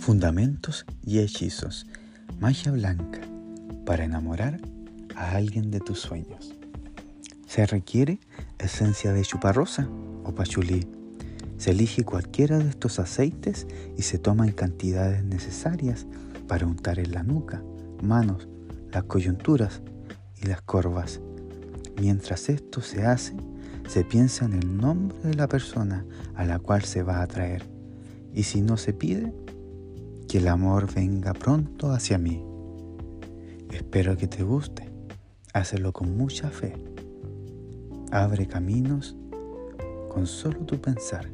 Fundamentos y hechizos. Magia blanca para enamorar a alguien de tus sueños. Se requiere esencia de chuparrosa o pachulí. Se elige cualquiera de estos aceites y se toma en cantidades necesarias para untar en la nuca, manos, las coyunturas y las corvas. Mientras esto se hace, se piensa en el nombre de la persona a la cual se va a atraer. Y si no se pide, que el amor venga pronto hacia mí. Espero que te guste. Hazlo con mucha fe. Abre caminos con solo tu pensar.